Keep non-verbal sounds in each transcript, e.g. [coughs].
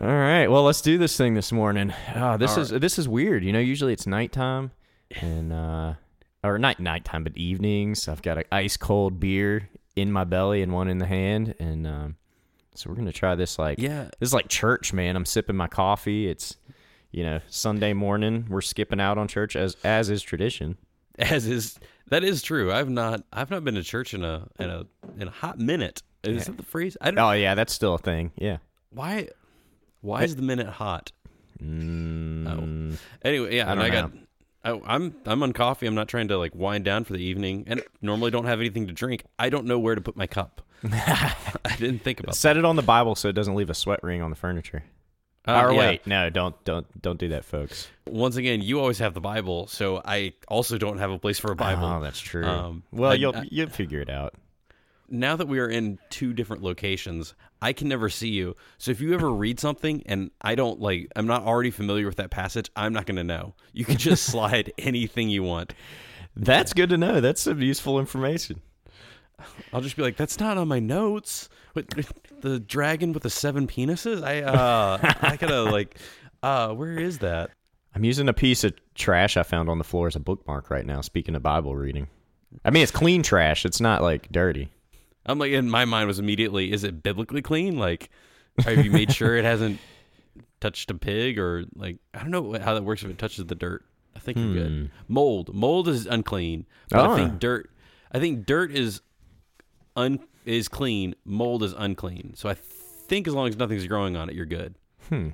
All right. Well, let's do this thing this morning. Oh, this All is this is weird. You know, usually it's nighttime and uh or not nighttime, but evenings. I've got an ice cold beer in my belly and one in the hand, and um, so we're gonna try this. Like, Yeah. this is like church, man. I'm sipping my coffee. It's you know Sunday morning. We're skipping out on church as as is tradition. [laughs] As is that is true. I've not I've not been to church in a in a in a hot minute. Is that the phrase? I don't Oh yeah, that's still a thing. Yeah. why why is the minute hot? Mm, Anyway, yeah, I I got I, I'm I'm on coffee. I'm not trying to like wind down for the evening, and normally don't have anything to drink. I don't know where to put my cup. [laughs] I didn't think about. It. Set it on the Bible so it doesn't leave a sweat ring on the furniture. that. Uh, or yeah. wait, no, don't don't don't do that, folks. Once again, you always have the Bible, so I also don't have a place for a Bible. Oh, that's true. Um, well, I- you'll I- you'll figure it out. now that we are in two different locations, I can never see you. So if you ever read something and I don't like, I'm not already familiar with that passage, I'm not going to know. You can just [laughs] slide anything you want. That's good to know. That's some useful information. I'll just be like, that's not on my notes. The dragon with the seven penises, I uh, I [laughs] gotta like, uh, where is that? I'm using a piece of trash I found on the floor as a bookmark right now. Speaking of Bible reading, I mean it's clean trash. It's not like dirty. I'm like, in my mind was immediately, is it biblically clean? Like, have you made sure it hasn't [laughs] touched a pig or like, I don't know how that works if it touches the dirt. I think you're good. Mold, mold is unclean, but I Ah. think dirt, I think dirt is un is clean. Mold is unclean. So I think as long as nothing's growing on it, you're good. Hmm.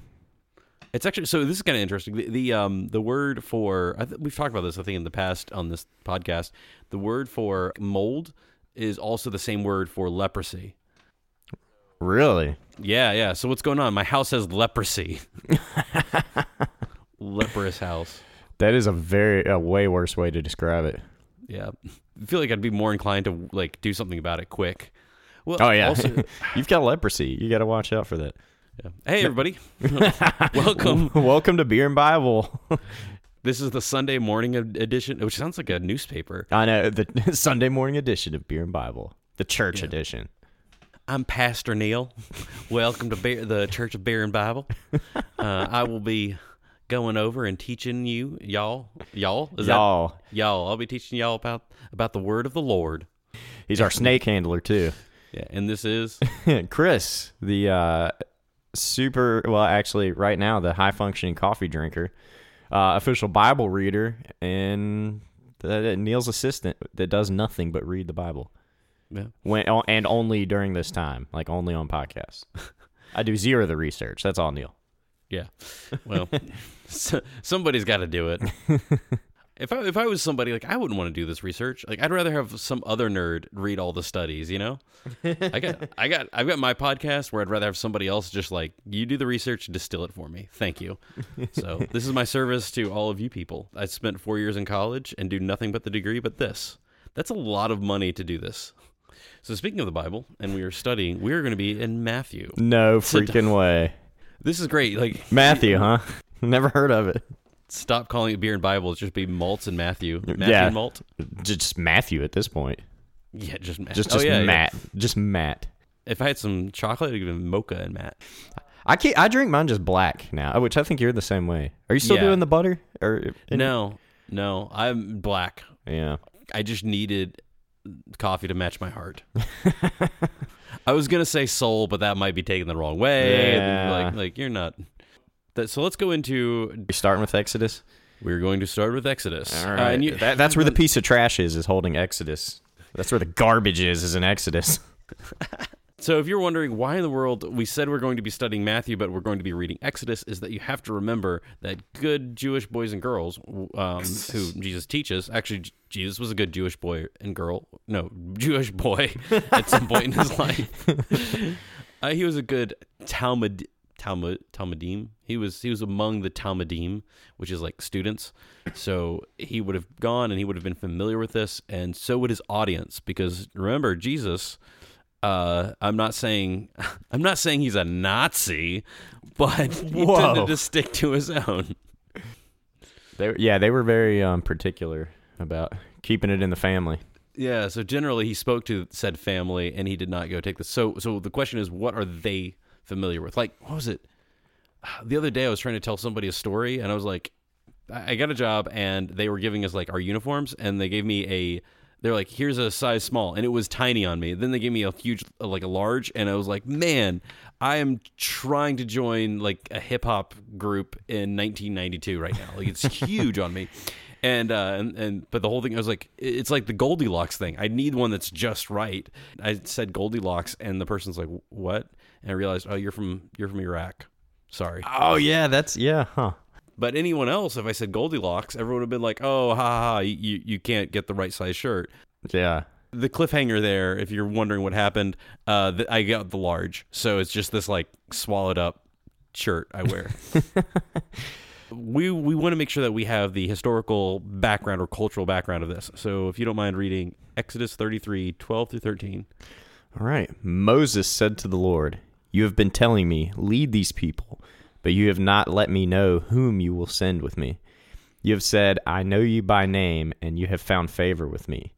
It's actually so. This is kind of interesting. The, the um the word for I th- we've talked about this I think in the past on this podcast. The word for mold is also the same word for leprosy. Really? Yeah, yeah. So what's going on? My house has leprosy. [laughs] Leprous house. That is a very a way worse way to describe it. Yeah. I feel like I'd be more inclined to like do something about it quick. Well, Oh yeah, Also, [laughs] you've got leprosy. You got to watch out for that. yeah. Hey everybody. [laughs] Welcome. Welcome to Beer and Bible. This is the Sunday morning edition, which sounds like a newspaper. I know the [laughs] Sunday morning edition of Beer and Bible, the church edition. I'm Pastor Neil. [laughs] Welcome to Bear, the Church of Bear and Bible. [laughs] Uh, I will be going over and teaching you, y'all, y'all, is Y'all, y'all. I'll be teaching y'all about about the word of the Lord. he's our snake handler too. Yeah, and this is Chris, the uh, super well, actually, right now the high functioning coffee drinker, uh, official Bible reader, and the, Neil's assistant that does nothing but read the Bible. yeah. When and only during this time, like only on podcasts. [laughs] I do zero of the research. That's all Neil. Yeah. Well, [laughs] so, somebody's got to do it. [laughs] If I if I was somebody like I wouldn't want to do this research. Like I'd rather have some other nerd read all the studies. You know, I got [laughs] I got I've got my podcast where I'd rather have somebody else just like you do the research distill it for me. Thank you. So [laughs] this is my service to all of you people. I spent four years in college and do nothing but the degree, but this. That's a lot of money to do this. So speaking of the Bible, and we are studying, we are going to be in Matthew. No freaking way. This is great. Like Matthew, huh? [laughs] Never heard of it. Stop calling it beer and Bible. It's just be malts and Matthew. Matthew Yeah. and malt. Just Matthew at this point. Yeah, just Matt. Just Oh, just yeah, yeah. Matt. Just Matt. If I had some chocolate, I'd give him mocha and Matt. I can't, I drink mine just black now, uh, which I think you're the same way. Are you still Yeah. doing the butter or No, no, I'm black. Yeah. I just needed coffee to match my heart. [laughs] I was gonna say soul, but that might be taken the wrong way. Yeah. Like, like you're not. That, so let's go into. You starting with Exodus? We're going to start with Exodus. All Uh, and you- that, that's where the piece of trash is, is holding Exodus. That's where the garbage is, is in Exodus. [laughs] So, if you're wondering why in the world we said we're going to be studying Matthew, but we're going to be reading Exodus, is that you have to remember that good Jewish boys and girls, um, [laughs] who Jesus teaches, actually, Jesus was a good Jewish boy and girl, no, Jewish boy [laughs] at some point in his life. Uh, he was a good Talmud, Talmud, Talmudim. He was he was among the Talmudim, which is like students. So he would have gone and he would have been familiar with this, and so would his audience, because remember Jesus uh, I'm not saying [laughs] I'm not saying he's a Nazi, but [laughs] he Whoa. tended to stick to his own. They, yeah, they were very um, particular about keeping it in the family. Yeah, so generally he spoke to said family and he did not go take this. So so the question is what are they familiar with? Like what was it? [sighs] the other day I was trying to tell somebody a story, and I was like, I got a job, and they were giving us like our uniforms, and they gave me a. They're like, here's a size small, and it was tiny on me. Then they gave me a huge, like a large, and I was like, man, I am trying to join like a hip hop group in 1992 right now. Like it's huge on me. [laughs] And, uh, and and but the whole thing I was like it's like the Goldilocks thing. I need one that's just right. I said Goldilocks and the person's like what? And I realized oh you're from you're from Iraq. Sorry. Oh yeah, that's yeah, huh? But anyone else, if I said Goldilocks, everyone would have been like, "Oh, ha ha, ha you you can't get the right size shirt." Yeah. The cliffhanger there, if you're wondering what happened, uh, th- I got the large, so it's just this like swallowed up shirt I wear. [laughs] we we want to make sure that we have the historical background or cultural background of this. So if you don't mind reading Exodus 33, 12 through 13. All right. Moses said to the Lord, You have been telling me, lead these people, but you have not let me know whom you will send with me. You have said, I know you by name, and you have found favor with me.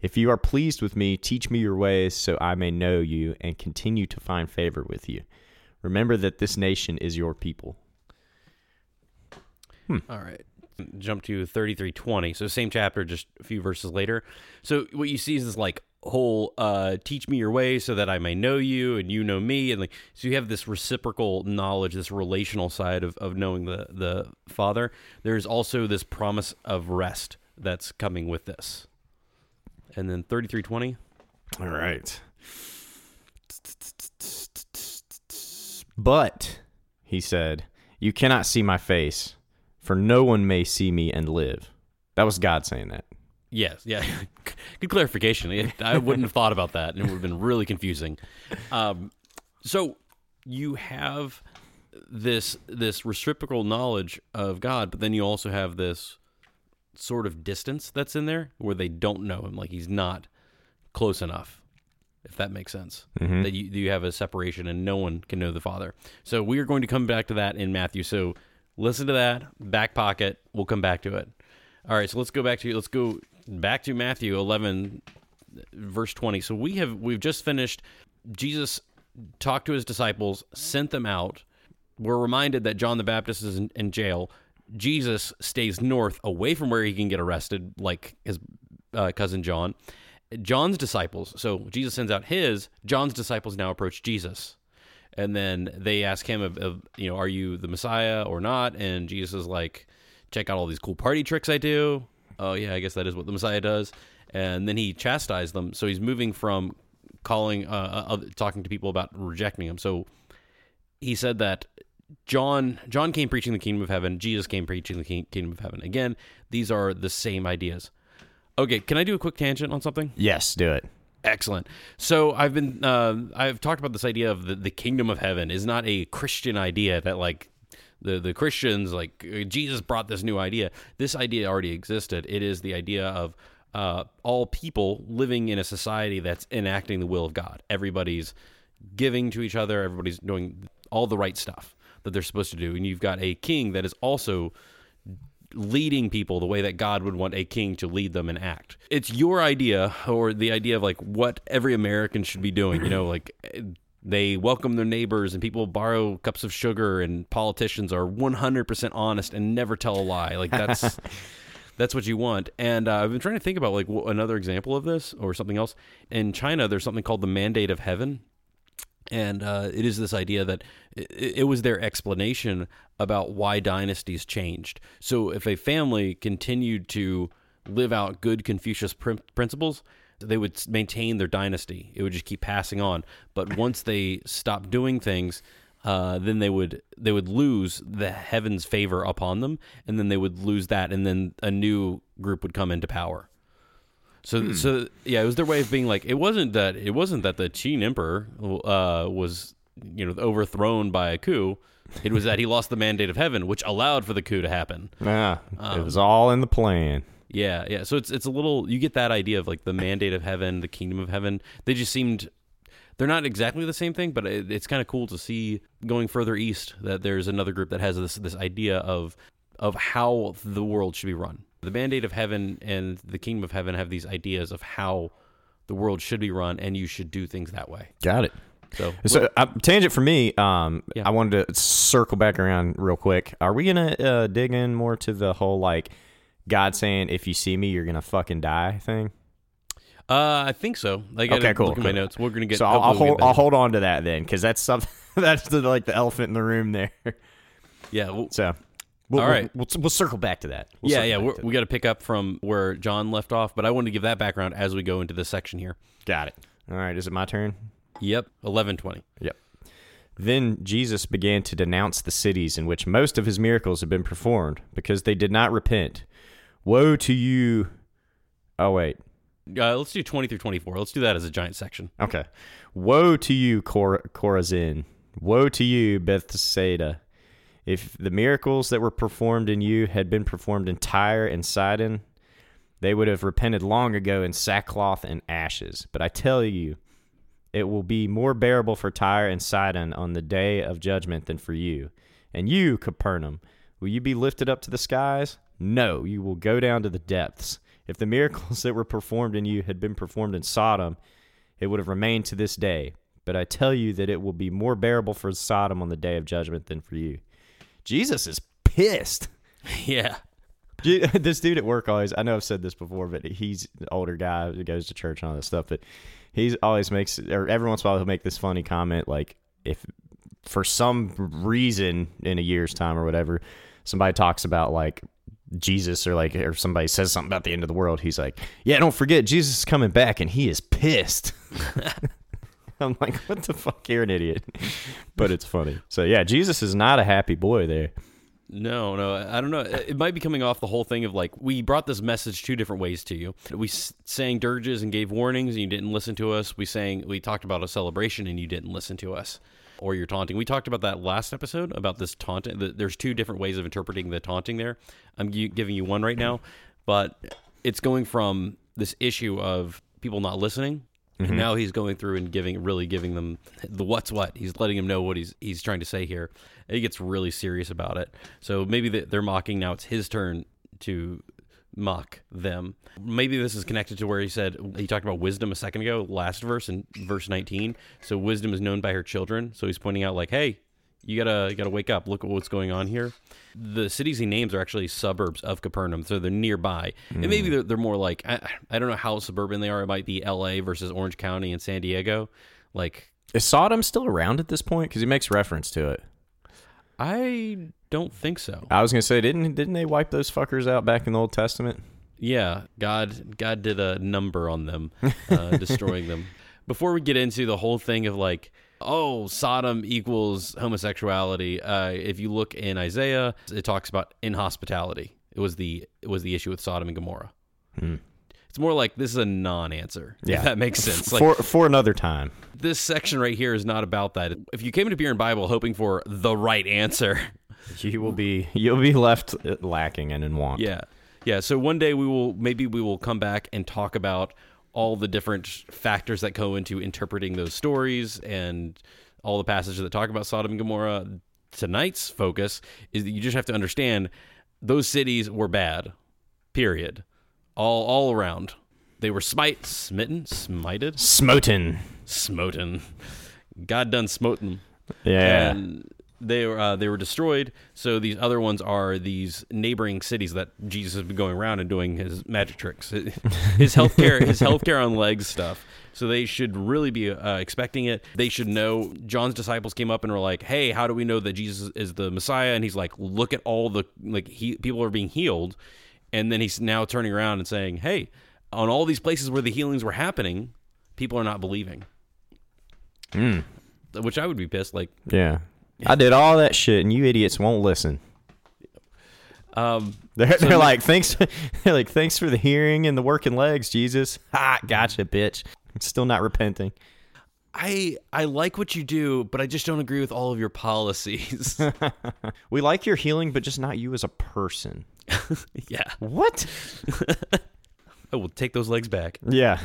If you are pleased with me, teach me your ways so I may know you and continue to find favor with you. Remember that this nation is your people. Hmm. All right. Jump to 3320. So same chapter, just a few verses later. So what you see is this like whole uh teach me your way so that I may know you and you know me and like so you have this reciprocal knowledge, this relational side of, of knowing the the Father. There's also this promise of rest that's coming with this. And then 3320. All right. But, he said, you cannot see my face, for no one may see me and live. That was God saying that. Yes, yeah. [laughs] Good clarification. I wouldn't have thought about that, and it would have been really confusing. Um, so you have this this reciprocal knowledge of God, but then you also have this sort of distance that's in there where they don't know him, like he's not close enough. If that makes sense, that you you have a separation and no one can know the Father. So we are going to come back to that in Matthew. So listen to that, back pocket. We'll come back to it. All right, so let's go back to you. let's go back to Matthew 11 verse 20. So we have we've just finished Jesus talked to his disciples, sent them out. We're reminded that John the Baptist is in, in jail. Jesus stays north away from where he can get arrested like his uh, cousin John. John's disciples, so Jesus sends out his, John's disciples now approach Jesus. And then they ask him, of, of, you know, are you the Messiah or not? And Jesus is like, check out all these cool party tricks I do. Oh, yeah, I guess that is what the Messiah does. And then he chastised them. So he's moving from calling, uh, uh, other- talking to people about rejecting him. So he said that John John came preaching the kingdom of heaven. Jesus came preaching the king, kingdom of heaven. Again, these are the same ideas. Okay, can I do a quick tangent on something? Yes, do it. Excellent. So I've been uh, I've talked about this idea of the, the kingdom of heaven is not a Christian idea that like the the Christians like uh, Jesus brought this new idea. This idea already existed. It is the idea of uh, all people living in a society that's enacting the will of God. Everybody's giving to each other. Everybody's doing all the right stuff that they're supposed to do, and you've got a king that is also leading people the way that God would want a king to lead them and act. It's your idea or the idea of like what every American should be doing, you know, like they welcome their neighbors and people borrow cups of sugar and politicians are 100% honest and never tell a lie. Like that's [laughs] that's what you want. And uh, I've been trying to think about like another example of this or something else. In China, there's something called the mandate of heaven and uh, it is this idea that it, it was their explanation about why dynasties changed. So if a family continued to live out good Confucius prin- principles, they would maintain their dynasty. It would just keep passing on. But once they stopped doing things, uh, then they would they would lose the heaven's favor upon them, and then they would lose that, and then a new group would come into power. So, so yeah, it was their way of being like. It wasn't that. It wasn't that the Qin emperor uh, was, you know, overthrown by a coup. It was that he lost the mandate of heaven, which allowed for the coup to happen. Yeah, it was all in the plan. Yeah, yeah. So it's it's a little. You get that idea of like the mandate of heaven, the kingdom of heaven. They just seemed. They're not exactly the same thing, but it, it's kind of cool to see going further east that there's another group that has this this idea of of how the world should be run. The mandate of heaven and the kingdom of heaven have these ideas of how the world should be run, and you should do things that way. Got it. So, So, uh, tangent for me. Um, Yeah. I wanted to circle back around real quick. Are we gonna uh, dig in more to the whole like God saying, "If you see me, you're gonna fucking die" thing? uh, I think so. I Okay, didn't cool, Look at my notes. We're gonna get. so I'll, I'll we'll hold I'll hold on to that then, because that's something [laughs] that's the, like the elephant in the room there. Yeah. Well, So, we'll, All we'll- we'll, we'll, circle back to that. Yeah, yeah. We're, we got to pick up from where John left off, but I wanted to give that background as we go into this section here. Got it. All right, is it my turn? Yep. Eleven twenty. Yep. Then Jesus began to denounce the cities in which most of his miracles had been performed, because they did not repent. Woe to you! Oh wait, Uh, let's do twenty through twenty-four. Let's do that as a giant section. okay. Woe to you, Cor- Chorazin! Woe to you, Bethsaida! If the miracles that were performed in you had been performed in Tyre and Sidon, they would have repented long ago in sackcloth and ashes. But I tell you, it will be more bearable for Tyre and Sidon on the day of judgment than for you. And you, Capernaum, will you be lifted up to the skies? No, you will go down to the depths. If the miracles [laughs] that were performed in you had been performed in Sodom, it would have remained to this day. But I tell you that it will be more bearable for Sodom on the day of judgment than for you. Jesus is pissed. [laughs] yeah. [laughs] This dude at work always I know I've said this before, but he's an older guy who goes to church and all this stuff, but he's always makes or every once in a while he'll make this funny comment like if for some reason in a year's time or whatever, somebody talks about like Jesus or like or somebody says something about the end of the world, he's like, Yeah, don't forget Jesus is coming back and he is pissed. [laughs] I'm like, what the fuck? You're an idiot. [laughs] but it's funny. So yeah, Jesus is not a happy boy there. No, no, I don't know. It might be coming off the whole thing of like we brought this message two different ways to you. We sang dirges and gave warnings, and you didn't listen to us. We sang, we talked about a celebration, and you didn't listen to us, or you're taunting. We talked about that last episode about this taunting. There's two different ways of interpreting the taunting. There, I'm giving you one right now, but it's going from this issue of people not listening. And mm-hmm. now he's going through and giving, really giving them the what's what. He's letting them know what he's he's trying to say here. And he gets really serious about it. So maybe they- they're mocking. Now it's his turn to mock them. Maybe this is connected to where he said he talked about wisdom a second ago, last verse in verse 19. So wisdom is known by her children. So he's pointing out like, hey, you gotta you gotta wake up. Look at what's going on here. The cities he names are actually suburbs of Capernaum, so they're nearby. And maybe they're, they're more like I, I don't know how suburban they are. It might be L.A. versus Orange County and San Diego. Like Is Sodom still around at this point? Because he makes reference to it. I don't think so. I was gonna say, didn't didn't they wipe those fuckers out back in the Old Testament? Yeah, God God did a number on them, uh, [laughs] destroying them. Before we get into the whole thing of like, oh, Sodom equals homosexuality. Uh, if you look in Isaiah, it talks about inhospitality. It was the it was the issue with Sodom and Gomorrah. It's more like this is a non-answer. Yeah. if that makes sense. Like for for another time. this section right here is not about that. If you came to Beer and Bible hoping for the right answer, [laughs] You will be you'll be left lacking and in want. Yeah. Yeah. So one day we will maybe we will come back and talk about all the different factors that go into interpreting those stories and all the passages that talk about Sodom and Gomorrah. Tonight's focus is that you just have to understand those cities were bad. Period. All all around. They were smite smitten, smited, Smoten. smoten. God done smoten. Yeah. and they were uh, they were destroyed. So these other ones are these neighboring cities that Jesus has been going around and doing his magic tricks, [laughs] his healthcare, his healthcare on legs stuff. So they should really be uh, expecting it. They should know. John's disciples came up and were like, "Hey, how do we know that Jesus is the Messiah?" And he's like, "Look at all the like he, people are being healed." And then he's now turning around and saying, "Hey, on all these places where the healings were happening, people are not believing." Which I would be pissed. Like, yeah. I did all that shit and you idiots won't listen. um, They're, they're like, thanks [laughs] they're like, thanks for the hearing and the working legs, Jesus. [laughs] Ha, gotcha, bitch. I'm Still not repenting. I I like what you do, but I just don't agree with all of your policies. [laughs] We like your healing, but just not you as a person. yeah, What? I will take those legs back. Yeah.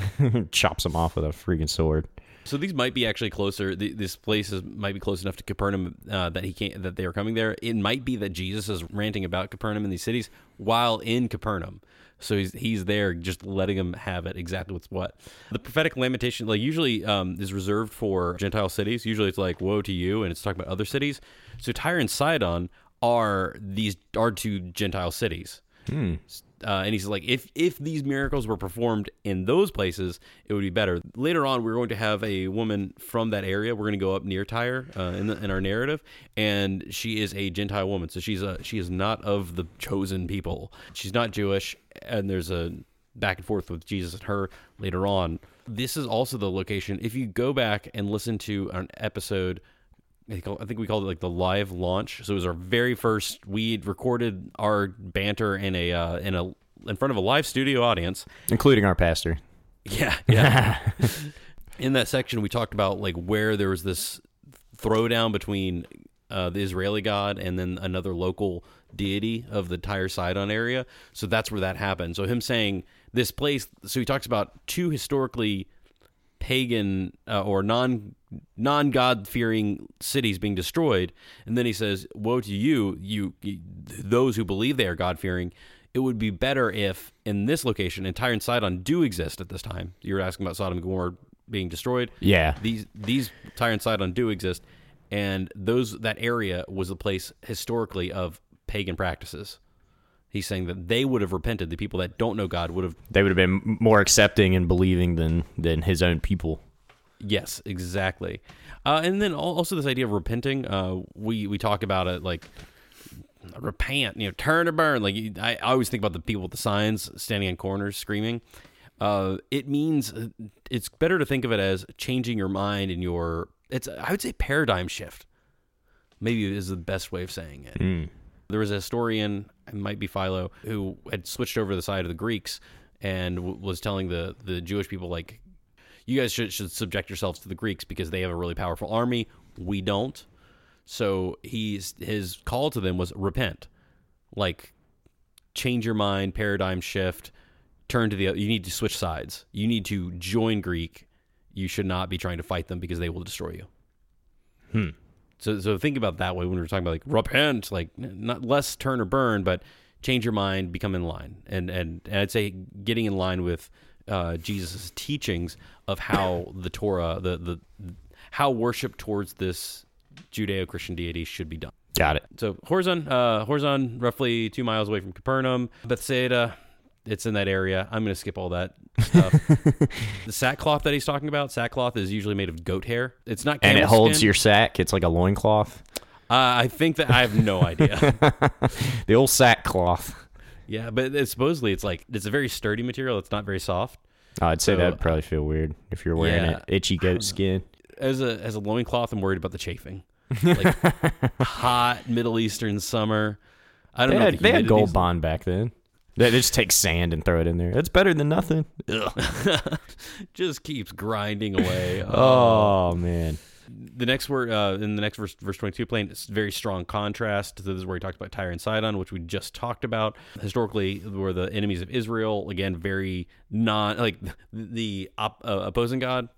Chops them off with a freaking sword. So these might be actually closer. th- This place is, might be close enough to Capernaum uh, that he can't that they are coming there. It might be that Jesus is ranting about Capernaum in these cities while in Capernaum. So he's he's there, just letting them have it exactly what's what. The prophetic lamentation, like usually, um, is reserved for Gentile cities. Usually, it's like "Woe to you," and it's talking about other cities. So Tyre and Sidon are these are two Gentile cities. Uh, and he's like, if if these miracles were performed in those places, it would be better. Later on, we're going to have a woman from that area. We're going to go up near Tyre uh, in the, in our narrative, and she is a Gentile woman. So she's a she is not of the chosen people. She's not Jewish, and there's a back and forth with Jesus and her later on. This is also the location. If you go back and listen to an episode I think we called it like the live launch. So it was our very first. We recorded our banter in a uh, in a in front of a live studio audience. including our pastor. Yeah, yeah. [laughs] in that section, we talked about like where there was this throwdown between uh, the Israeli god and then another local deity of the Tyre Sidon area. So that's where that happened. So him saying this place. So he talks about two historically pagan uh, or non non God fearing cities being destroyed, and then he says, "Woe to you, you, you those who believe they are God fearing." It would be better if in this location, and Tyre and Sidon do exist at this time. You were asking about Sodom and Gomorrah being destroyed. Yeah. These these Tyre and Sidon do exist, and those that area was a place historically of pagan practices. He's saying that they would have repented. The people that don't know God would have They would have been more accepting and believing than than his own people. Yes, exactly. Uh, and then also this idea of repenting. Uh, we we talk about it like repent, you know, turn or burn. Like I, I always think about the people with the signs standing on corners screaming. Uh, it means uh, it's better to think of it as changing your mind and your. It's I would say paradigm shift. Maybe is the best way of saying it. There was a historian, it might be Philo, who had switched over to the side of the Greeks and w- was telling the the Jewish people like, you guys should should subject yourselves to the Greeks because they have a really powerful army. We don't. So he's his call to them was repent, like change your mind, paradigm shift, turn to the. You need to switch sides. You need to join Greek. You should not be trying to fight them because they will destroy you. Hmm. So so think about that way when we're talking about like repent, like not less turn or burn, but change your mind, become in line, and and, and I'd say getting in line with uh, Jesus' teachings of how the Torah, the the how worship towards this Judeo-Christian deity should be done. Got it. So Chorazin, uh, Chorazin, roughly two miles away from Capernaum. Bethsaida, it's in that area. I'm going to skip all that [laughs] stuff. the sackcloth that he's talking about, sackcloth is usually made of goat hair. It's not And it holds skin. your sack. It's like a loincloth. Uh, I think that I have no [laughs] idea. The old sackcloth. yeah, but it's, supposedly it's like it's a very sturdy material. It's not very soft. Oh, I'd say So, that'd probably feel weird if you're wearing yeah. it. Itchy goat skin. As a as a loincloth, I'm worried about the chafing. Like [laughs] hot Middle Eastern summer. I don't know. had, the they had gold bond back then. They just take sand and throw it in there. That's better than nothing. [laughs] just keeps grinding away. [laughs] Oh man. the next word uh, in the next verse, verse 22 playing it's very strong contrast this is where he talked about tyre and sidon which we just talked about historically were the enemies of israel again very non like [laughs] the op, uh, opposing god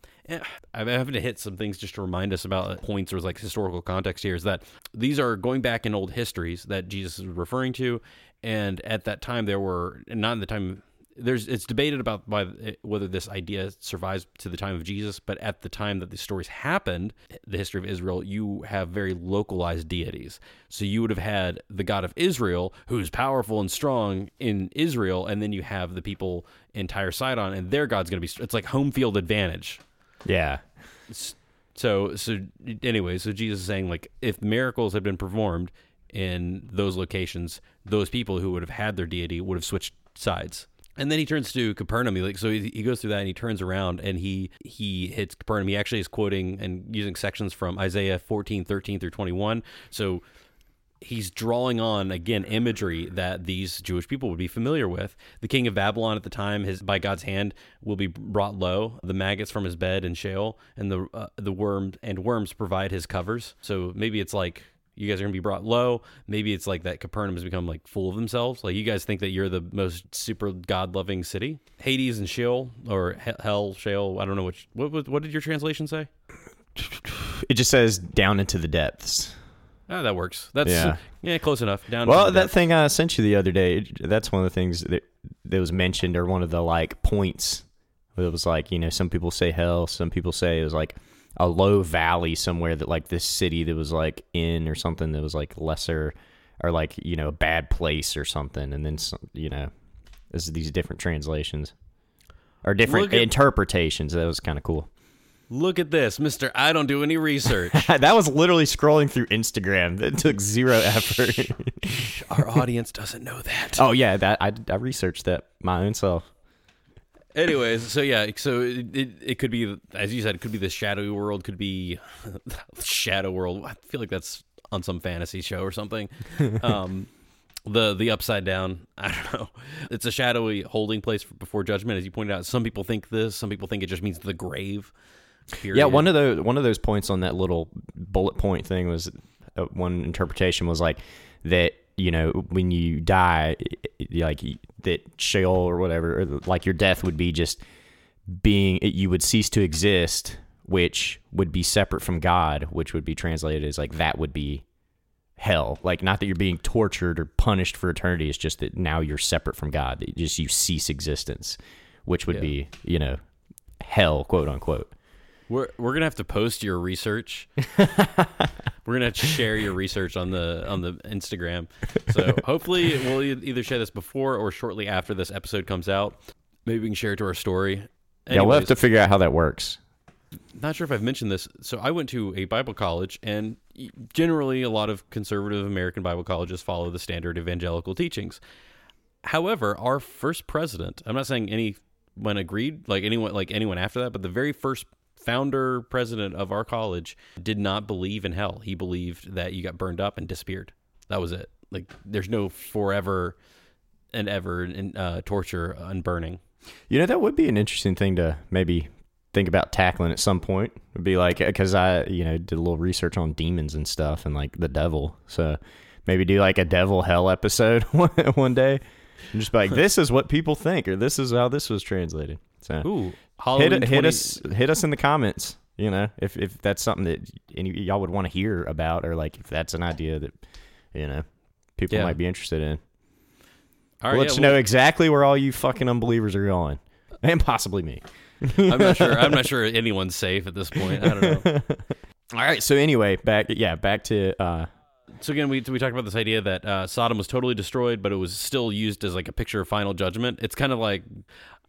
i'm having to hit some things just to remind us about points or like historical context here is that these are going back in old histories that jesus is referring to and at that time there were not in the time there's it's debated about by whether this idea survives to the time of Jesus, but at the time that these stories happened, the history of Israel, you have very localized deities. So you would have had the God of Israel, who's powerful and strong in Israel, and then you have the people in Tyre Sidon, and their God's going to be it's like home field advantage. Yeah. So so anyway, so Jesus is saying like if miracles had been performed in those locations, those people who would have had their deity would have switched sides. And then he turns to Capernaum. He like so he, he goes through that and he turns around and he he hits Capernaum. He actually is quoting and using sections from Isaiah 14, 13 through 21. So he's drawing on again imagery that these Jewish people would be familiar with. The king of Babylon at the time, his by God's hand, will be brought low. The maggots from his bed and Sheol, and the uh, the worm and worms provide his covers. So maybe it's like You guys are to be brought low. Maybe it's like that Capernaum has become like full of themselves. Like you guys think that you're the most super God loving city. Hades and Sheol or Hell, Sheol. I don't know which. What, what, what did your translation say? It just says down into the depths. Ah, that works. That's Yeah. yeah, close enough. Down. Well, that thing I sent you the other day. That's one of the things that, that was mentioned, or one of the like points. It was like, you know, some people say hell, some people say it was like a low valley somewhere that like this city that was like in or something that was like lesser or like, you know, a bad place or something. And then, some, you know, there's these different translations or different at- interpretations. That was kind of cool. Look at this, Mister. I don't do any research. [laughs] that was literally scrolling through Instagram. That took zero effort. Our audience doesn't know that. oh, yeah. That I, I researched that my own self. Anyways, so yeah, so it, it, it could be, as you said, it could be the shadowy world, could be [laughs] shadow world. I feel like that's on some fantasy show or something. um, [laughs] the the upside down. I don't know. It's a shadowy holding place before judgment, as you pointed out. Some people think this. Some people think it just means the grave. Period. Yeah, one of those one of those points on that little bullet point thing was uh, one interpretation was like that you know when you die, like that Sheol or whatever, or like your death would be just being you would cease to exist, which would be separate from God, which would be translated as like that would be hell. Like not that you're being tortured or punished for eternity, it's just that now you're separate from God. That just you cease existence, which would Yeah. be you know hell, quote unquote. We're we're gonna have to post your research. [laughs] we're gonna have to share your research on the on the Instagram. So hopefully we'll either share this before or shortly after this episode comes out. Maybe we can share it to our story. yeah, we'll have to figure out how that works. not sure if I've mentioned this. So I went to a Bible college, and generally a lot of conservative American Bible colleges follow the standard evangelical teachings. However, our first president, I'm not saying anyone agreed, like anyone, like anyone after that, but the very first founder president of our college did not believe in hell. He believed that you got burned up and disappeared. That was it. Like there's no forever and ever in, uh, torture and burning. You know, that would be an interesting thing to maybe think about tackling at some point. Would be like because I, you know, did a little research on demons and stuff and like the devil. So maybe do like a devil hell episode [laughs] one day and just be like, [laughs] this is what people think, or this is how this was translated. So Ooh, Halloween hit 20 us, hit us in the comments. You know, if if that's something that any y'all would want to hear about, or like if that's an idea that you know people Yeah. might be interested in. All We'll right, let yeah, you know exactly where all you fucking unbelievers are going, and possibly me. [laughs] I'm not sure. I'm not [laughs] sure anyone's safe at this point. I don't know. [laughs] All right. So anyway, back yeah, back to uh, So again, we we talked about this idea that uh, Sodom was totally destroyed, but it was still used as like a picture of final judgment. It's kind of like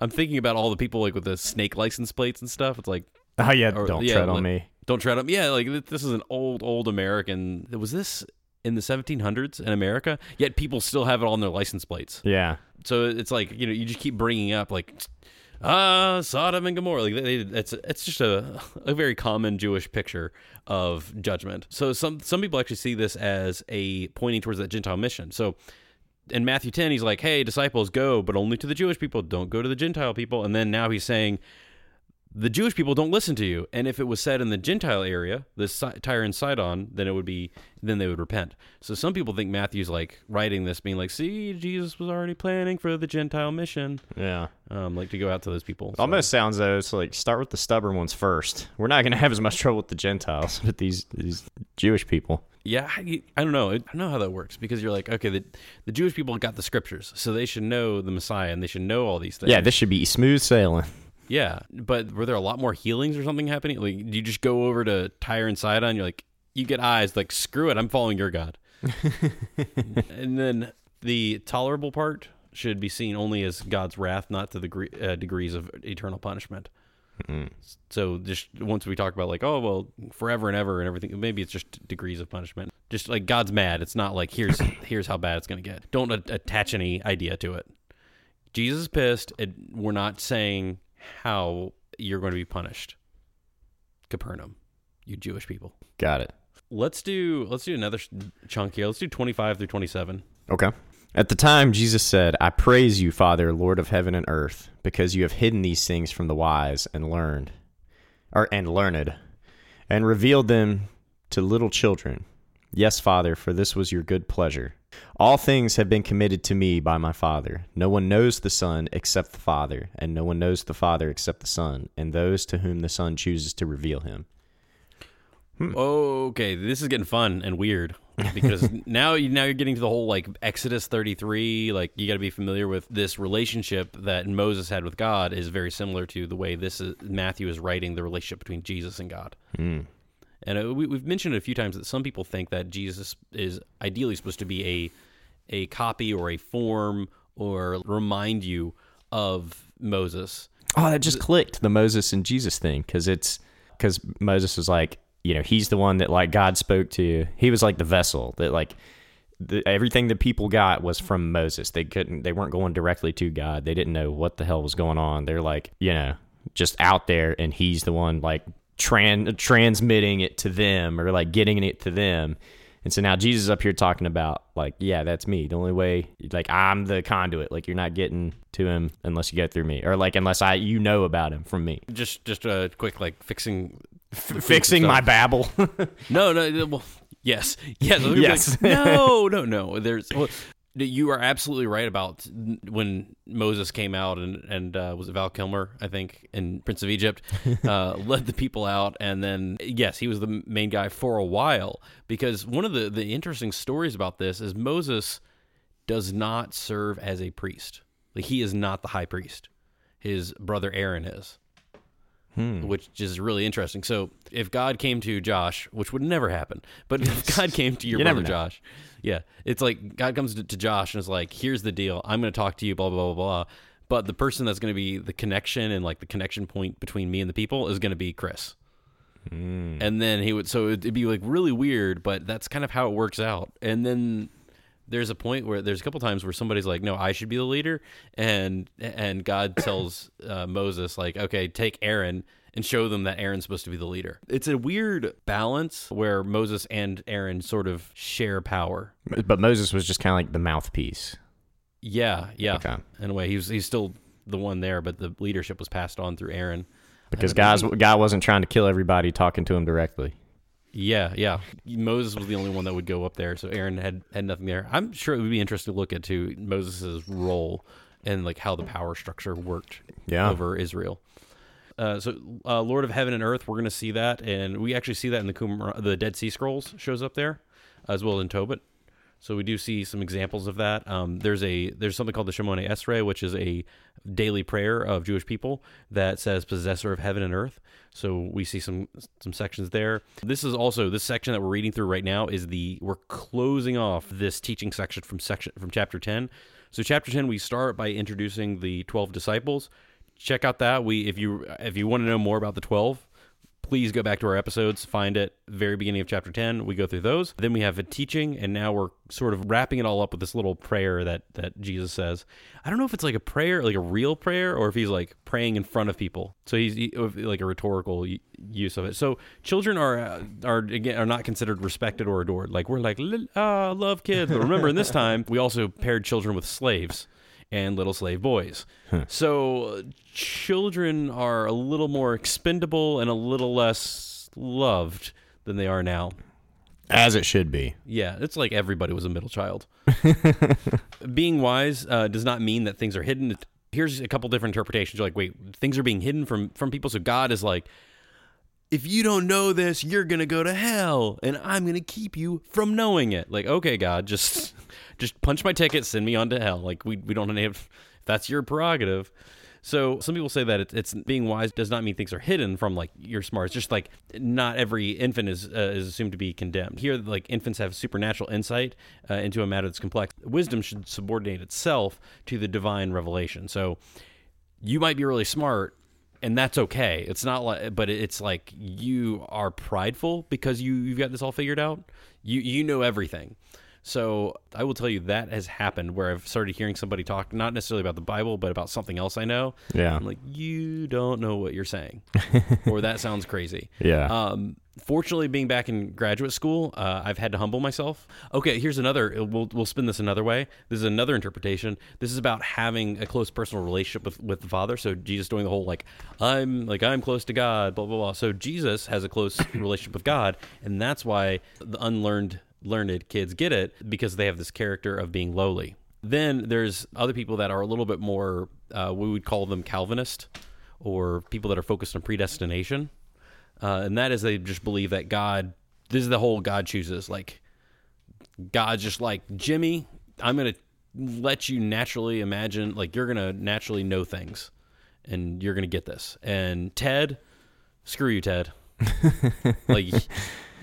I'm thinking about all the people like with the snake license plates and stuff. It's like [laughs] oh yeah, Or- don't yeah, tread on me. don't tread on me. Yeah, like this is an old old American. Was this in the 1700s in America? Yet people still have it on their license plates. Yeah, So it's like you know you just keep bringing up like ah Sodom and Gomorrah. Like they, it's it's just a a very common Jewish picture of judgment. So some some people actually see this as a pointing towards that Gentile mission. So in Matthew 10 he's like, "Hey disciples, go, but only to the Jewish people. Don't go to the Gentile people." And then now he's saying the Jewish people don't listen to you. And if it was said in the Gentile area, the Tyre and Sidon, then it would be, then they would repent. So some people think Matthew's like writing this, being like, see, Jesus was already planning for the Gentile mission, yeah. um, like to go out to those people. So- Almost sounds though it's like start with the stubborn ones first. We're not gonna have as much trouble with the Gentiles, [laughs] but these these Jewish people. Yeah, I, I don't know. I don't know how that works because you're like, okay, the, the Jewish people got the scriptures, so they should know the Messiah and they should know all these things. Yeah, this should be smooth sailing. Yeah, but were there a lot more healings or something happening? Like, do you just go over to Tyre and Sidon? You're like, you get eyes. Like, screw it, I'm following your God. [laughs] and then the tolerable part should be seen only as God's wrath, not to the gre- uh, degrees of eternal punishment. So just once we talk about like, oh well, forever and ever and everything, maybe it's just degrees of punishment. Just like God's mad. It's not like here's [coughs] here's how bad it's gonna get. Don't a- attach any idea to it. Jesus is pissed. We're not saying how you're going to be punished. Capernaum, you Jewish people. Got it. Let's do let's do another chunk here. Let's do 25 through 27. Okay. At the time, Jesus said, I praise you, Father, Lord of heaven and earth, because you have hidden these things from the wise and learned, or and learned, and revealed them to little children. Yes, Father, for this was your good pleasure. All things have been committed to me by my Father. No one knows the Son except the Father, and no one knows the Father except the Son, and those to whom the Son chooses to reveal him. Okay, this is getting fun and weird because [laughs] now you now you're getting to the whole like Exodus 33. Like you got to be familiar with this relationship that Moses had with God is very similar to the way this is, Matthew is writing the relationship between Jesus and God. Hmm. And uh, we, we've mentioned it a few times that some people think that Jesus is ideally supposed to be a a copy or a form or remind you of Moses. Oh, that just clicked the Moses and Jesus thing because it's because Moses was like, you know, he's the one that like God spoke to. He was like the vessel that like the, everything that people got was from Moses. They couldn't, they weren't going directly to God. They didn't know what the hell was going on. They're like, you know, just out there, and he's the one like tran- transmitting it to them or like getting it to them. And so now Jesus is up here talking about like, yeah, that's me. The only way, like, I'm the conduit. Like, you're not getting to him unless you get through me, or like unless I you know about him from me. Just just a quick like fixing Fixing my babble. [laughs] No, no. Well, yes, yes. Like, Yes. no, no, no. There's. Well, you are absolutely right about when Moses came out and and uh, was it Val Kilmer, I think, in Prince of Egypt, [laughs] uh, led the people out, and then yes, he was the main guy for a while. Because one of the the interesting stories about this is Moses does not serve as a priest. Like he is not the high priest. His brother Aaron is which is really interesting. So if God came to Josh, which would never happen, but if [laughs] God came to your You brother. Josh, yeah, it's like God comes to, to Josh and is like, "Here's the deal. I'm going to talk to you." Blah blah blah blah. But the person that's going to be the connection and like the connection point between me and the people is going to be Chris. And then he would, so it'd be like really weird, but that's kind of how it works out. And then there's a point where there's a couple times where somebody's like, "No, I should be the leader," and and God tells uh, Moses like, "Okay, take Aaron and show them that Aaron's supposed to be the leader." It's a weird balance where Moses and Aaron sort of share power. but Moses was just kind of like the mouthpiece. Yeah, yeah. Okay. In a way, he was he's still the one there, but the leadership was passed on through Aaron. Because guys, God wasn't trying to kill everybody talking to him directly. Yeah, yeah. Moses was the only one that would go up there, so Aaron had had nothing there. I'm sure it would be interesting to look at too Moses' role and like how the power structure worked Yeah. over Israel. Uh, so, uh, Lord of Heaven and Earth, we're going to see that, and we actually see that in the Qumran, the Dead Sea Scrolls shows up there, as well as in Tobit. So we do see some examples of that. Um, there's a there's something called the Shemone Esrei, which is a daily prayer of Jewish people that says "Possessor of heaven and earth." So we see some some sections there. This is also this section that we're reading through right now is the we're closing off this teaching section from section from chapter ten. So chapter ten we start by introducing the twelve disciples. Check out that. We if you if you want to know more about the twelve please go back to our episodes find it very beginning of chapter 10 we go through those. Then we have a teaching and now we're sort of wrapping it all up with this little prayer that that jesus says. I don't know if it's like a prayer like a real prayer or if he's like praying in front of people. So he's he- like a rhetorical use of it. So children are uh, are again are not considered respected or adored. Like we're like "Li- ah love kids but remember in this [laughs] time we also paired children with slaves and little slave boys. So uh, children are a little more expendable and a little less loved than they are now. As it should be. Yeah, it's like everybody was a middle child. [laughs] Being wise uh, does not mean that things are hidden. Here's a couple different interpretations. You're like, wait, things are being hidden from from people. So God is like, if you don't know this, you're gonna go to hell, and I'm gonna keep you from knowing it. Like, okay, God, just [laughs] just punch my ticket, send me on to hell. Like, we we don't [laughs] have that's your prerogative. So some people say that it's, it's being wise does not mean things are hidden from like you're smart. It's just like not every infant is uh, is assumed to be condemned. Here, like infants have supernatural insight uh, into a matter that's complex. Wisdom should subordinate itself to the divine revelation. So you might be really smart and that's okay. It's not like but it's like you are prideful because you you've got this all figured out. You you know everything. So i will tell you that has happened where i've started hearing somebody talk not necessarily about the bible but about something else i know. Yeah. i'm like you don't know what you're saying. [laughs] Or that sounds crazy. Yeah. um, fortunately, being back in graduate school, uh, I've had to humble myself. Okay, here's another. We'll we'll spin this another way. This is another interpretation. This is about having a close personal relationship with with the Father. So Jesus doing the whole like I'm like I'm close to God, blah blah blah. So Jesus has a close [coughs] relationship with God, and that's why the unlearned learned kids get it because they have this character of being lowly. Then there's other people that are a little bit more, uh, we would call them Calvinist or people that are focused on predestination. Uh, and that is they just believe that God, this is the whole God chooses. Like, God's just like, Jimmy, I'm going to let you naturally imagine, like, you're going to naturally know things and you're going to get this. And Ted, screw you, Ted. [laughs] like,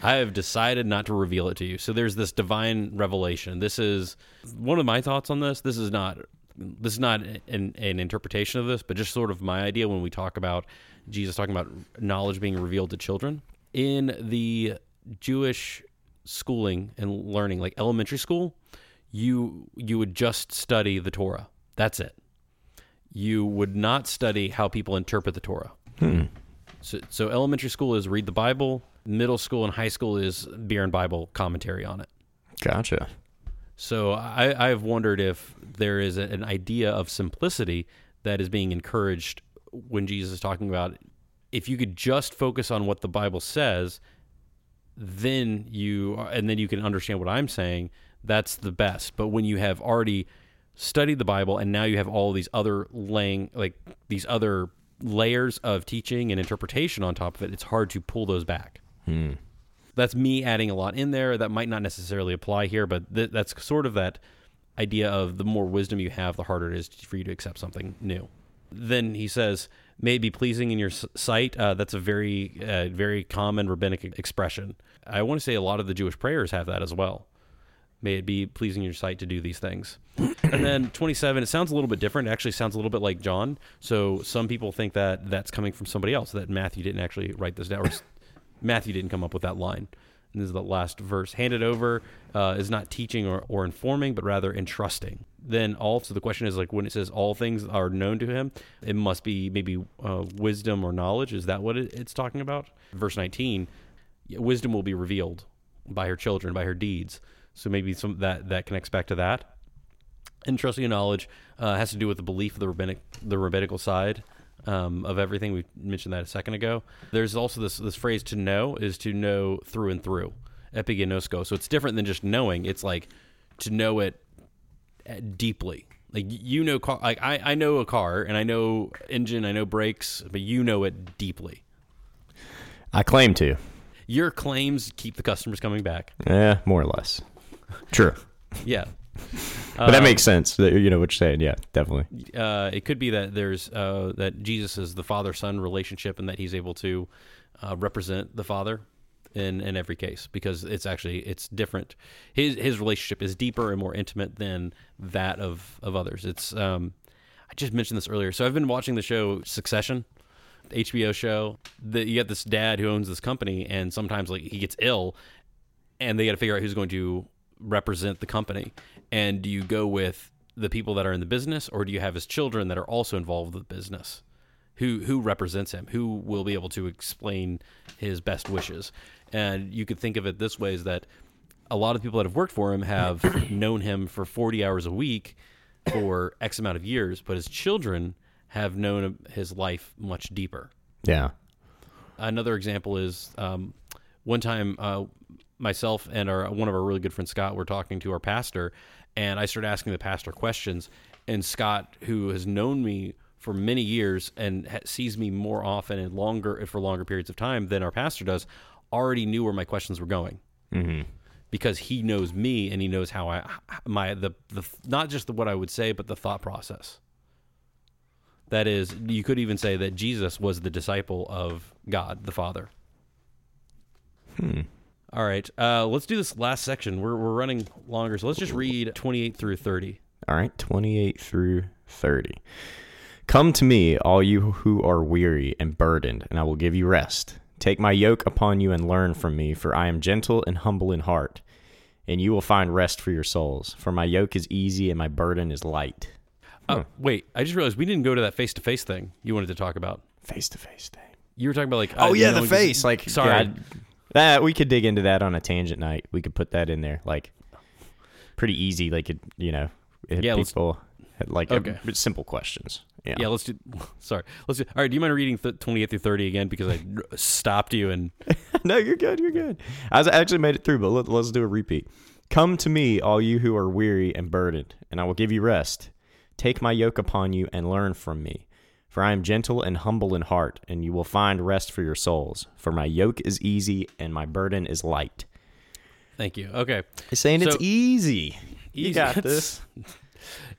I have decided not to reveal it to you. So there's this divine revelation. This is one of my thoughts on this. This is not this is not an, an interpretation of this, but just sort of my idea when we talk about Jesus talking about knowledge being revealed to children in the Jewish schooling and learning, like elementary school. You you would just study the Torah. That's it. You would not study how people interpret the Torah. Hmm. So, so elementary school is read the Bible. Middle school and high school is beer and Bible commentary on it. Gotcha. So I, I've wondered if there is an idea of simplicity that is being encouraged when Jesus is talking about if you could just focus on what the Bible says, then you and then you can understand what I'm saying. That's the best. But when you have already studied the Bible and now you have all these other laying like these other layers of teaching and interpretation on top of it, it's hard to pull those back hmm. that's me adding a lot in there that might not necessarily apply here, but th- that's sort of that idea of the more wisdom you have, the harder it is for you to accept something new. Then he says, "May be pleasing in your sight." Uh, that's a very, uh, very common rabbinic expression. I want to say a lot of the Jewish prayers have that as well. May it be pleasing in your sight to do these things. [coughs] and then 27, it sounds a little bit different. It actually sounds a little bit like John. So some people think that that's coming from somebody else, that Matthew didn't actually write this down, or [coughs] Matthew didn't come up with that line. This is the last verse. Handed over uh, is not teaching or, or informing, but rather entrusting. Then all, so the question is like when it says all things are known to him, it must be maybe uh, wisdom or knowledge. Is that what it, it's talking about? Verse 19, wisdom will be revealed by her children, by her deeds. So maybe some that that connects back to that. And trusting in knowledge uh, has to do with the belief of the rabbinic, the rabbinical side um, of everything. We mentioned that a second ago. There's also this this phrase to know is to know through and through, epiginosko. So it's different than just knowing. It's like to know it uh, deeply. Like you know, car, like I, I know a car and I know engine, I know brakes, but you know it deeply. I claim to. Your claims keep the customers coming back. Yeah, more or less. True. Yeah. [laughs] But that makes sense. You know what you're saying. Yeah, definitely. uh, it could be that there's uh, that Jesus is the father son relationship and that he's able to uh, represent the father in in every case because it's actually it's different. His his relationship is deeper and more intimate than that of of others. It's um, I just mentioned this earlier. So I've been watching the show Succession. HBO show. The, you got this dad who owns this company, and sometimes like he gets ill, and they got to figure out who's going to represent the company. And do you go with the people that are in the business, or do you have his children that are also involved with the business? Who who represents him? Who will be able to explain his best wishes? And you could think of it this way: is that a lot of people that have worked for him have [coughs] known him for 40 hours a week for X amount of years, but his children have known his life much deeper. Yeah. Another example is um, one time uh, myself and our one of our really good friends Scott were talking to our pastor, and I started asking the pastor questions, and Scott, who has known me for many years and ha- sees me more often and longer for longer periods of time than our pastor does, already knew where my questions were going Mm-hmm. because he knows me and he knows how I my the the not just the what I would say but the thought process. That is, you could even say that Jesus was the disciple of God the Father. Hmm. All right, uh, let's do this last section. We're we're running longer, so let's just read twenty eight through thirty. All right, 28 through 30. Come to me, all you who are weary and burdened, and I will give you rest. Take my yoke upon you and learn from me, for I am gentle and humble in heart, and you will find rest for your souls. For my yoke is easy and my burden is light. Oh, wait, I just realized we didn't go to that face to face thing you wanted to talk about. Face to face thing. You were talking about like Oh uh, yeah, the face. Like sorry, yeah, that we could dig into that on a tangent night. We could put that in there, like pretty easy. Like it, you know, it- Yeah, people like Okay. uh, simple questions. Yeah. Yeah, let's do. [laughs] Sorry, let's do. All right, do you mind reading th- 28 through 30 again because I stopped you and [laughs] no, you're good. You're good. I was- I actually made it through, but let, let's do a repeat. Come to me, all you who are weary and burdened, and I will give you rest. Take my yoke upon you and learn from me. For I am gentle and humble in heart, and you will find rest for your souls. For my yoke is easy and my burden is light. thank you. Okay, It's saying So- it's easy. You got this.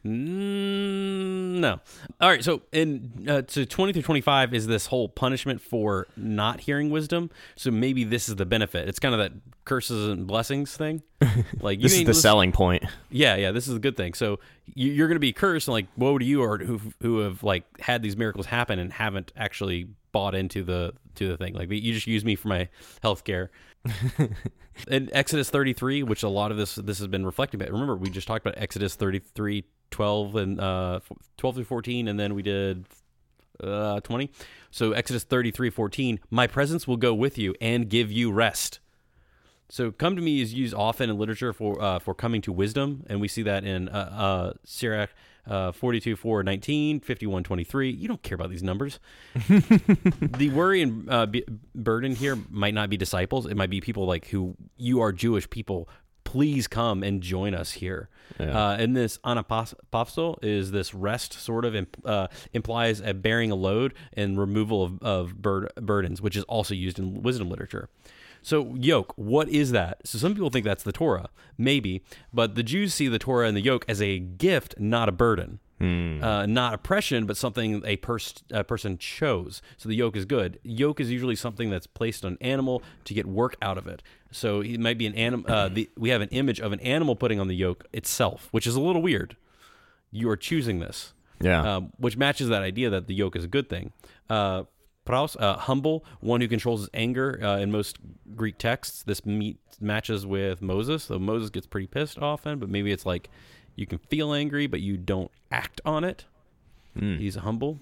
Mm, no. All right. So in uh, so twenty through twenty five is this whole punishment for not hearing wisdom. So maybe this is the benefit. It's kind of that curses and blessings thing. [laughs] Like you This is the listen- selling point. Yeah, yeah. This is a good thing. So you, you're going to be cursed, and like woe to you, or who who have like had these miracles happen and haven't actually bought into the to the thing. Like you just use me for my health care. [laughs] in Exodus 33, which a lot of this this has been reflecting about. Remember, we just talked about Exodus 33, 12 and uh, 12 through 14, and then we did uh, 20. So Exodus 33, 14, my presence will go with you and give you rest. So come to me is used often in literature for uh, for coming to wisdom, and we see that in uh, uh, Sirach uh, 42, 4, 19, 51, 23. You don't care about these numbers. [laughs] the worry and uh, b- burden here might not be disciples. It might be people like who you are Jewish people. Please come and join us here. Yeah. Uh, and this anapauso is this rest sort of imp- uh, implies a bearing a load and removal of, of bur- burdens, which is also used in wisdom literature. So yoke, what is that? So some people think that's the Torah, maybe, but the Jews see the Torah and the yoke as a gift, not a burden, uh, not oppression, but something a, pers- a person chose. So the yoke is good. Yoke is usually something that's placed on an animal to get work out of it. So it might be an animal. Uh, we have an image of an animal putting on the yoke itself, which is a little weird. You are choosing this Yeah. um, which matches that idea that the yoke is a good thing. Praus, uh, humble, one who controls his anger uh, in most Greek texts. This meet, matches with Moses. So Moses gets pretty pissed often, but maybe it's like you can feel angry, but you don't act on it. He's humble.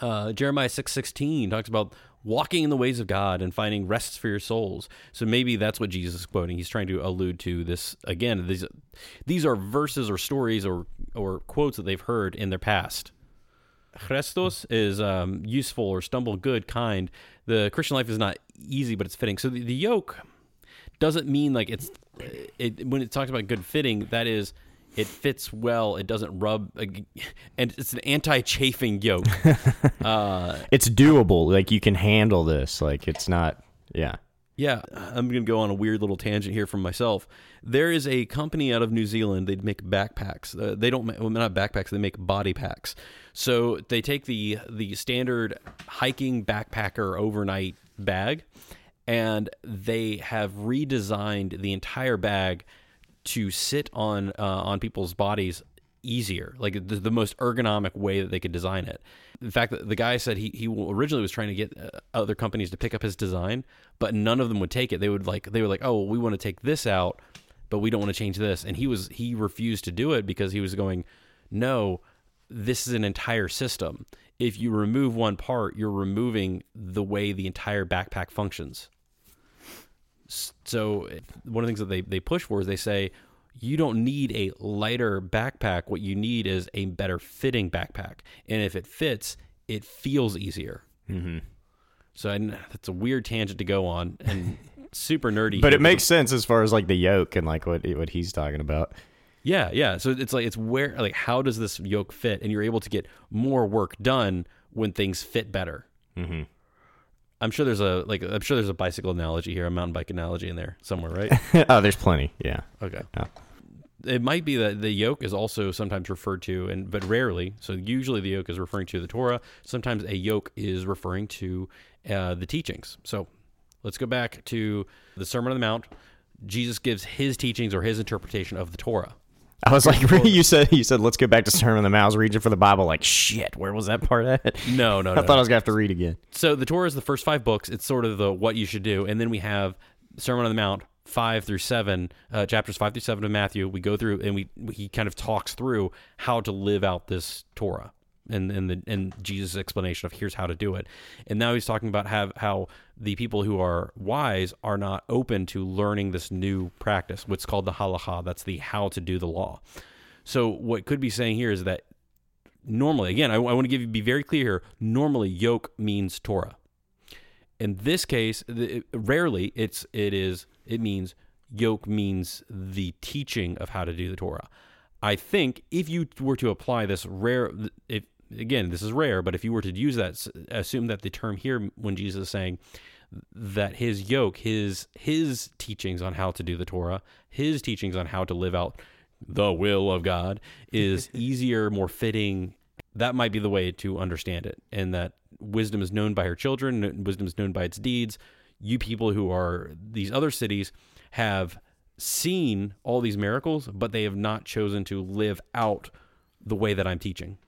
Uh, Jeremiah six sixteen talks about walking in the ways of God and finding rests for your souls. So maybe that's what Jesus is quoting. He's trying to allude to this again. These these are verses or stories or or quotes that they've heard in their past. Chrestos is um, useful or stumble, good, kind. The Christian life is not easy, but it's fitting. So the, the yoke doesn't mean like it's it when it talks about good fitting. That is, it fits well. It doesn't rub, [laughs] and it's an anti-chafing yoke. [laughs] uh, it's doable. Like you can handle this. Like it's not. Yeah. Yeah, I'm going to go on a weird little tangent here from myself. There is a company out of New Zealand. They make backpacks. Uh, they don't, well, not backpacks. They make body packs. So they take the the standard hiking backpacker overnight bag, and they have redesigned the entire bag to sit on uh, on people's bodies easier, like the, the most ergonomic way that they could design it. In fact, the, guy said he he originally was trying to get uh, other companies to pick up his design, but none of them would take it. They would like they were like, oh, well, we want to take this out, but we don't want to change this, and he was he refused to do it because he was going, no, this is an entire system. If you remove one part, you're removing the way the entire backpack functions. So one of the things that they, they push for is they say you don't need a lighter backpack. What you need is a better fitting backpack, and if it fits, it feels easier. Mm-hmm. So I, that's a weird tangent to go on and [laughs] super nerdy. But here, it makes sense as far as like the yoke and like what what he's talking about. Yeah, yeah. So it's like it's where like how does this yoke fit, and you're able to get more work done when things fit better. Mm-hmm. I'm sure there's a like I'm sure there's a bicycle analogy here, a mountain bike analogy in there somewhere, right? [laughs] oh, there's plenty. Yeah. Okay. Yeah. It might be that the yoke is also sometimes referred to, and but rarely. So usually the yoke is referring to the Torah. Sometimes a yoke is referring to uh, the teachings. So let's go back to the Sermon on the Mount. Jesus gives his teachings or his interpretation of the Torah. I was like, [laughs] you said you said let's go back to Sermon on the Mount. I was reading for the Bible. Like shit, where was that part at? [laughs] No, no, [laughs] I no. thought I was gonna have to read again. so the Torah is the first five books. It's sort of the what you should do, and then we have Sermon on the Mount five through seven, uh, chapters five through seven of Matthew. We go through and we he kind of talks through how to live out this Torah and and the and Jesus' explanation of here's how to do it. And now he's talking about have how the people who are wise are not open to learning this new practice, what's called the halacha. That's the how to do the law. So what could be saying here is that normally, again, I, I want to give you be very clear here. Normally, yoke means Torah. In this case, it- rarely it's it is it means yoke means the teaching of how to do the Torah. I think if you were to apply this rare, if again this is rare, but if you were to use that, assume that the term here when Jesus is saying that his yoke, his his teachings on how to do the Torah, his teachings on how to live out the will of God is [laughs] easier, more fitting. That might be the way to understand it, and that wisdom is known by her children, wisdom is known by its deeds. You people who are these other cities have seen all these miracles, but they have not chosen to live out the way that I'm teaching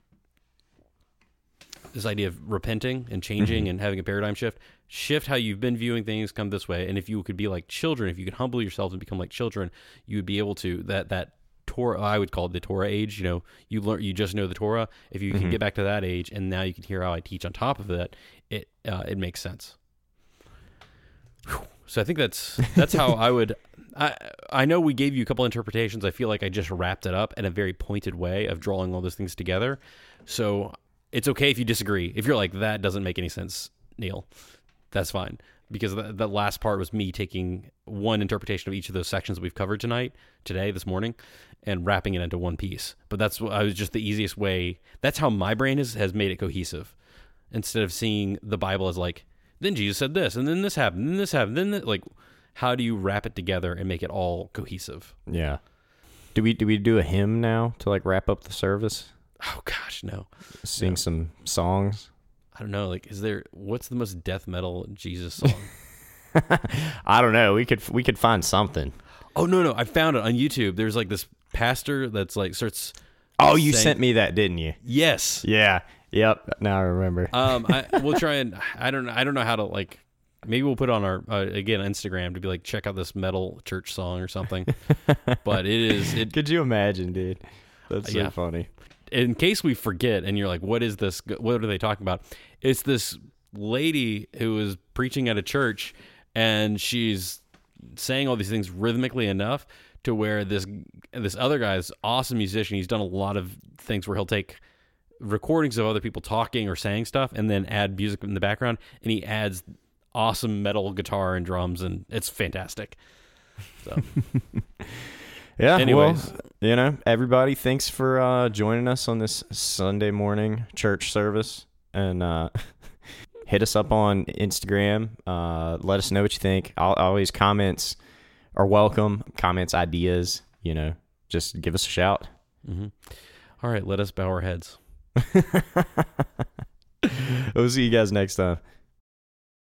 this idea of repenting and changing mm-hmm. and having a paradigm shift shift how you've been viewing things come this way and if you could be like children if you could humble yourselves and become like children you would be able to that that torah i would call it the torah age you know you learn you just know the torah if you can get back to that age and now you can hear how i teach on top of that it uh, it makes sense Whew. so i think that's that's how [laughs] i would I, I know we gave you a couple interpretations. I feel like I just wrapped it up in a very pointed way of drawing all those things together. So it's okay if you disagree. If you're like that doesn't make any sense, Neil, that's fine because the, the last part was me taking one interpretation of each of those sections we've covered tonight, today, this morning, and wrapping it into one piece. But that's what I was just the easiest way. That's how my brain has has made it cohesive. Instead of seeing the Bible as like, then Jesus said this, and then this happened, and then this happened, then this, like, how do you wrap it together and make it all cohesive? Yeah. Do we do we do a hymn now to like wrap up the service? Oh gosh, no. Sing some songs. I don't know. Like, is there what's the most death metal Jesus song? [laughs] I don't know. We could we could find something. oh no, no, I found it on YouTube. There's like this pastor that's like starts. Oh, you saying- sent me that, didn't you? Yes. Yeah. Yep. Now I remember. Um, I [laughs] we'll try and I don't I don't know how to like. Maybe we'll put on our uh, again Instagram to be like check out this metal church song or something. [laughs] but it is it Could you imagine, dude? That's so Yeah. funny. In case we forget and you're like what is this what are they talking about? It's this lady who is preaching at a church and she's saying all these things rhythmically enough to where this this other guy is awesome musician. He's done a lot of things where he'll take recordings of other people talking or saying stuff and then add music in the background and he adds awesome metal guitar and drums and it's fantastic. So [laughs] Yeah. Anyways. well, you know, everybody, thanks for uh, joining us on this Sunday morning church service, and uh, [laughs] hit us up on Instagram. Uh, let us know what you think. Al always comments are welcome. Comments, ideas. You know, just give us a shout. mhm. all right let us bow our heads [laughs] we'll see you guys next time.